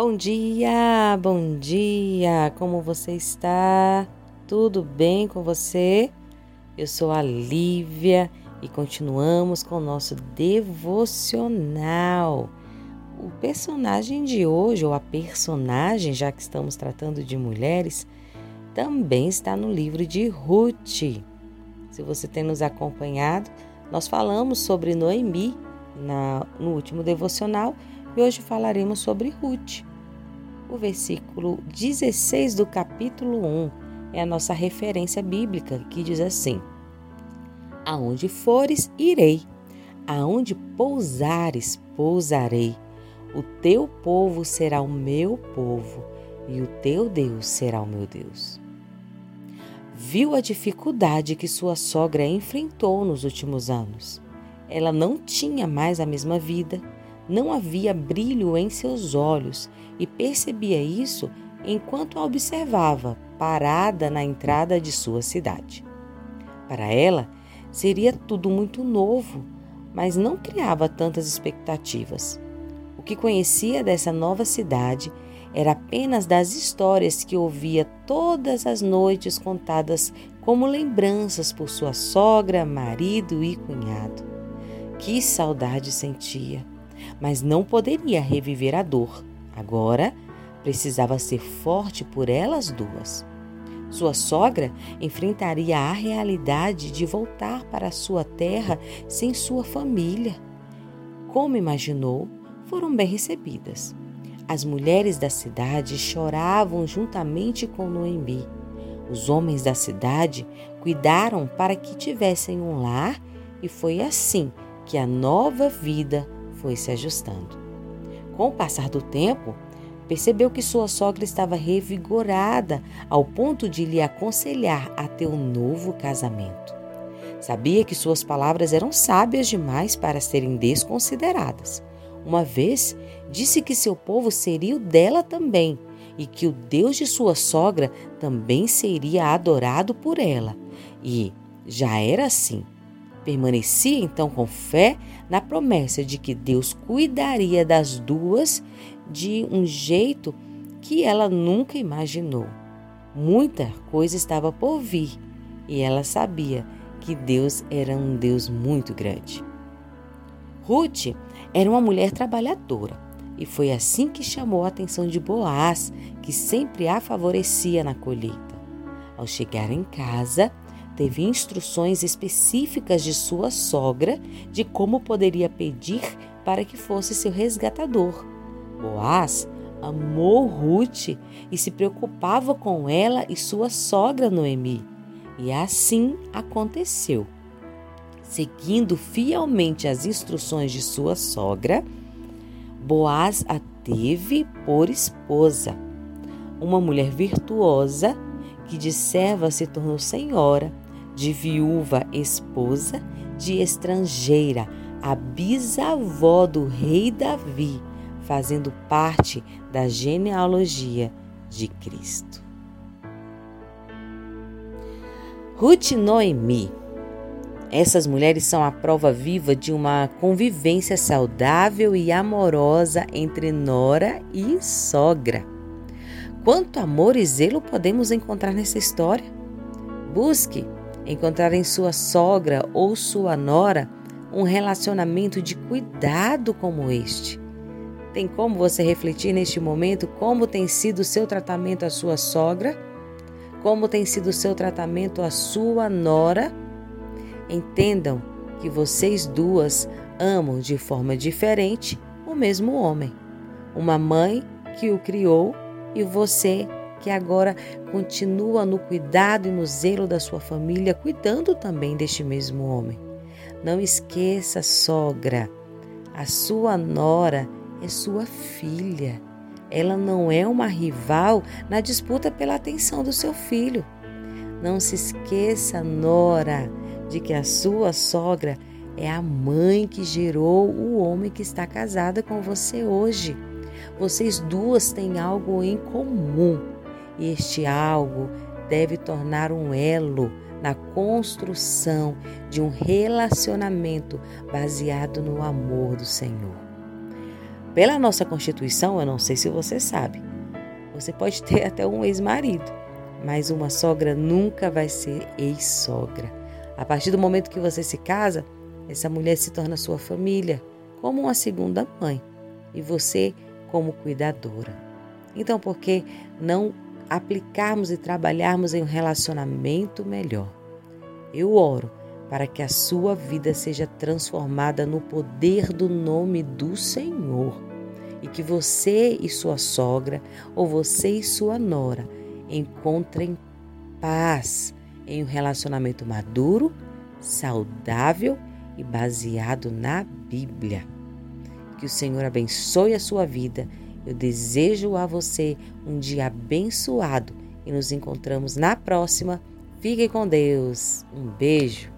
Bom dia, bom dia, como você está? Tudo bem com você? Eu sou a Lívia e continuamos com o nosso devocional. O personagem de hoje, ou a personagem, já que estamos tratando de mulheres, também está no livro de Ruth. Se você tem nos acompanhado, nós falamos sobre Noemi na, no último devocional e hoje falaremos sobre Ruth. O versículo 16 do capítulo 1 é a nossa referência bíblica que diz assim: Aonde fores, irei, aonde pousares, pousarei. O teu povo será o meu povo e o teu Deus será o meu Deus. Viu a dificuldade que sua sogra enfrentou nos últimos anos. Ela não tinha mais a mesma vida, não havia brilho em seus olhos e percebia isso enquanto a observava, parada na entrada de sua cidade. Para ela, seria tudo muito novo, mas não criava tantas expectativas. O que conhecia dessa nova cidade era apenas das histórias que ouvia todas as noites contadas como lembranças por sua sogra, marido e cunhado. Que saudade sentia! Mas não poderia reviver a dor. Agora precisava ser forte por elas duas. Sua sogra enfrentaria a realidade de voltar para sua terra sem sua família. Como imaginou, foram bem recebidas. As mulheres da cidade choravam juntamente com Noemi. Os homens da cidade cuidaram para que tivessem um lar e foi assim que a nova vida foi se ajustando. Com o passar do tempo, percebeu que sua sogra estava revigorada ao ponto de lhe aconselhar a ter um novo casamento. Sabia que suas palavras eram sábias demais para serem desconsideradas. Uma vez disse que seu povo seria o dela também e que o Deus de sua sogra também seria adorado por ela. E já era assim. Permanecia então com fé na promessa de que Deus cuidaria das duas de um jeito que ela nunca imaginou. Muita coisa estava por vir e ela sabia que Deus era um Deus muito grande. Ruth era uma mulher trabalhadora e foi assim que chamou a atenção de Boaz, que sempre a favorecia na colheita. Ao chegar em casa, teve instruções específicas de sua sogra de como poderia pedir para que fosse seu resgatador. Boaz amou Ruth e se preocupava com ela e sua sogra Noemi. E assim aconteceu. Seguindo fielmente as instruções de sua sogra, Boaz a teve por esposa. Uma mulher virtuosa que de serva se tornou senhora de viúva esposa de estrangeira, a bisavó do rei Davi, fazendo parte da genealogia de Cristo. Ruth e Noemi. Essas mulheres são a prova viva de uma convivência saudável e amorosa entre nora e sogra. Quanto amor e zelo podemos encontrar nessa história? Busque encontrar em sua sogra ou sua nora um relacionamento de cuidado como este. Tem como você refletir neste momento como tem sido o seu tratamento à sua sogra? Como tem sido o seu tratamento à sua nora? Entendam que vocês duas amam de forma diferente o mesmo homem. Uma mãe que o criou e você que agora continua no cuidado e no zelo da sua família, cuidando também deste mesmo homem. Não esqueça, sogra, a sua nora é sua filha. Ela não é uma rival na disputa pela atenção do seu filho. Não se esqueça, nora, de que a sua sogra é a mãe que gerou o homem que está casada com você hoje. Vocês duas têm algo em comum e este algo deve tornar um elo na construção de um relacionamento baseado no amor do Senhor. pela nossa Constituição, eu não sei se você sabe, você pode ter até um ex-marido, mas uma sogra nunca vai ser ex-sogra. A partir do momento que você se casa, essa mulher se torna sua família, como uma segunda mãe, e você como cuidadora. Então, por que não aplicarmos e trabalharmos em um relacionamento melhor? Eu oro para que a sua vida seja transformada no poder do nome do Senhor e que você e sua sogra ou você e sua nora encontrem paz em um relacionamento maduro, saudável e baseado na Bíblia. Que o Senhor abençoe a sua vida. Eu desejo a você um dia abençoado e nos encontramos na próxima. Fique com Deus. Um beijo.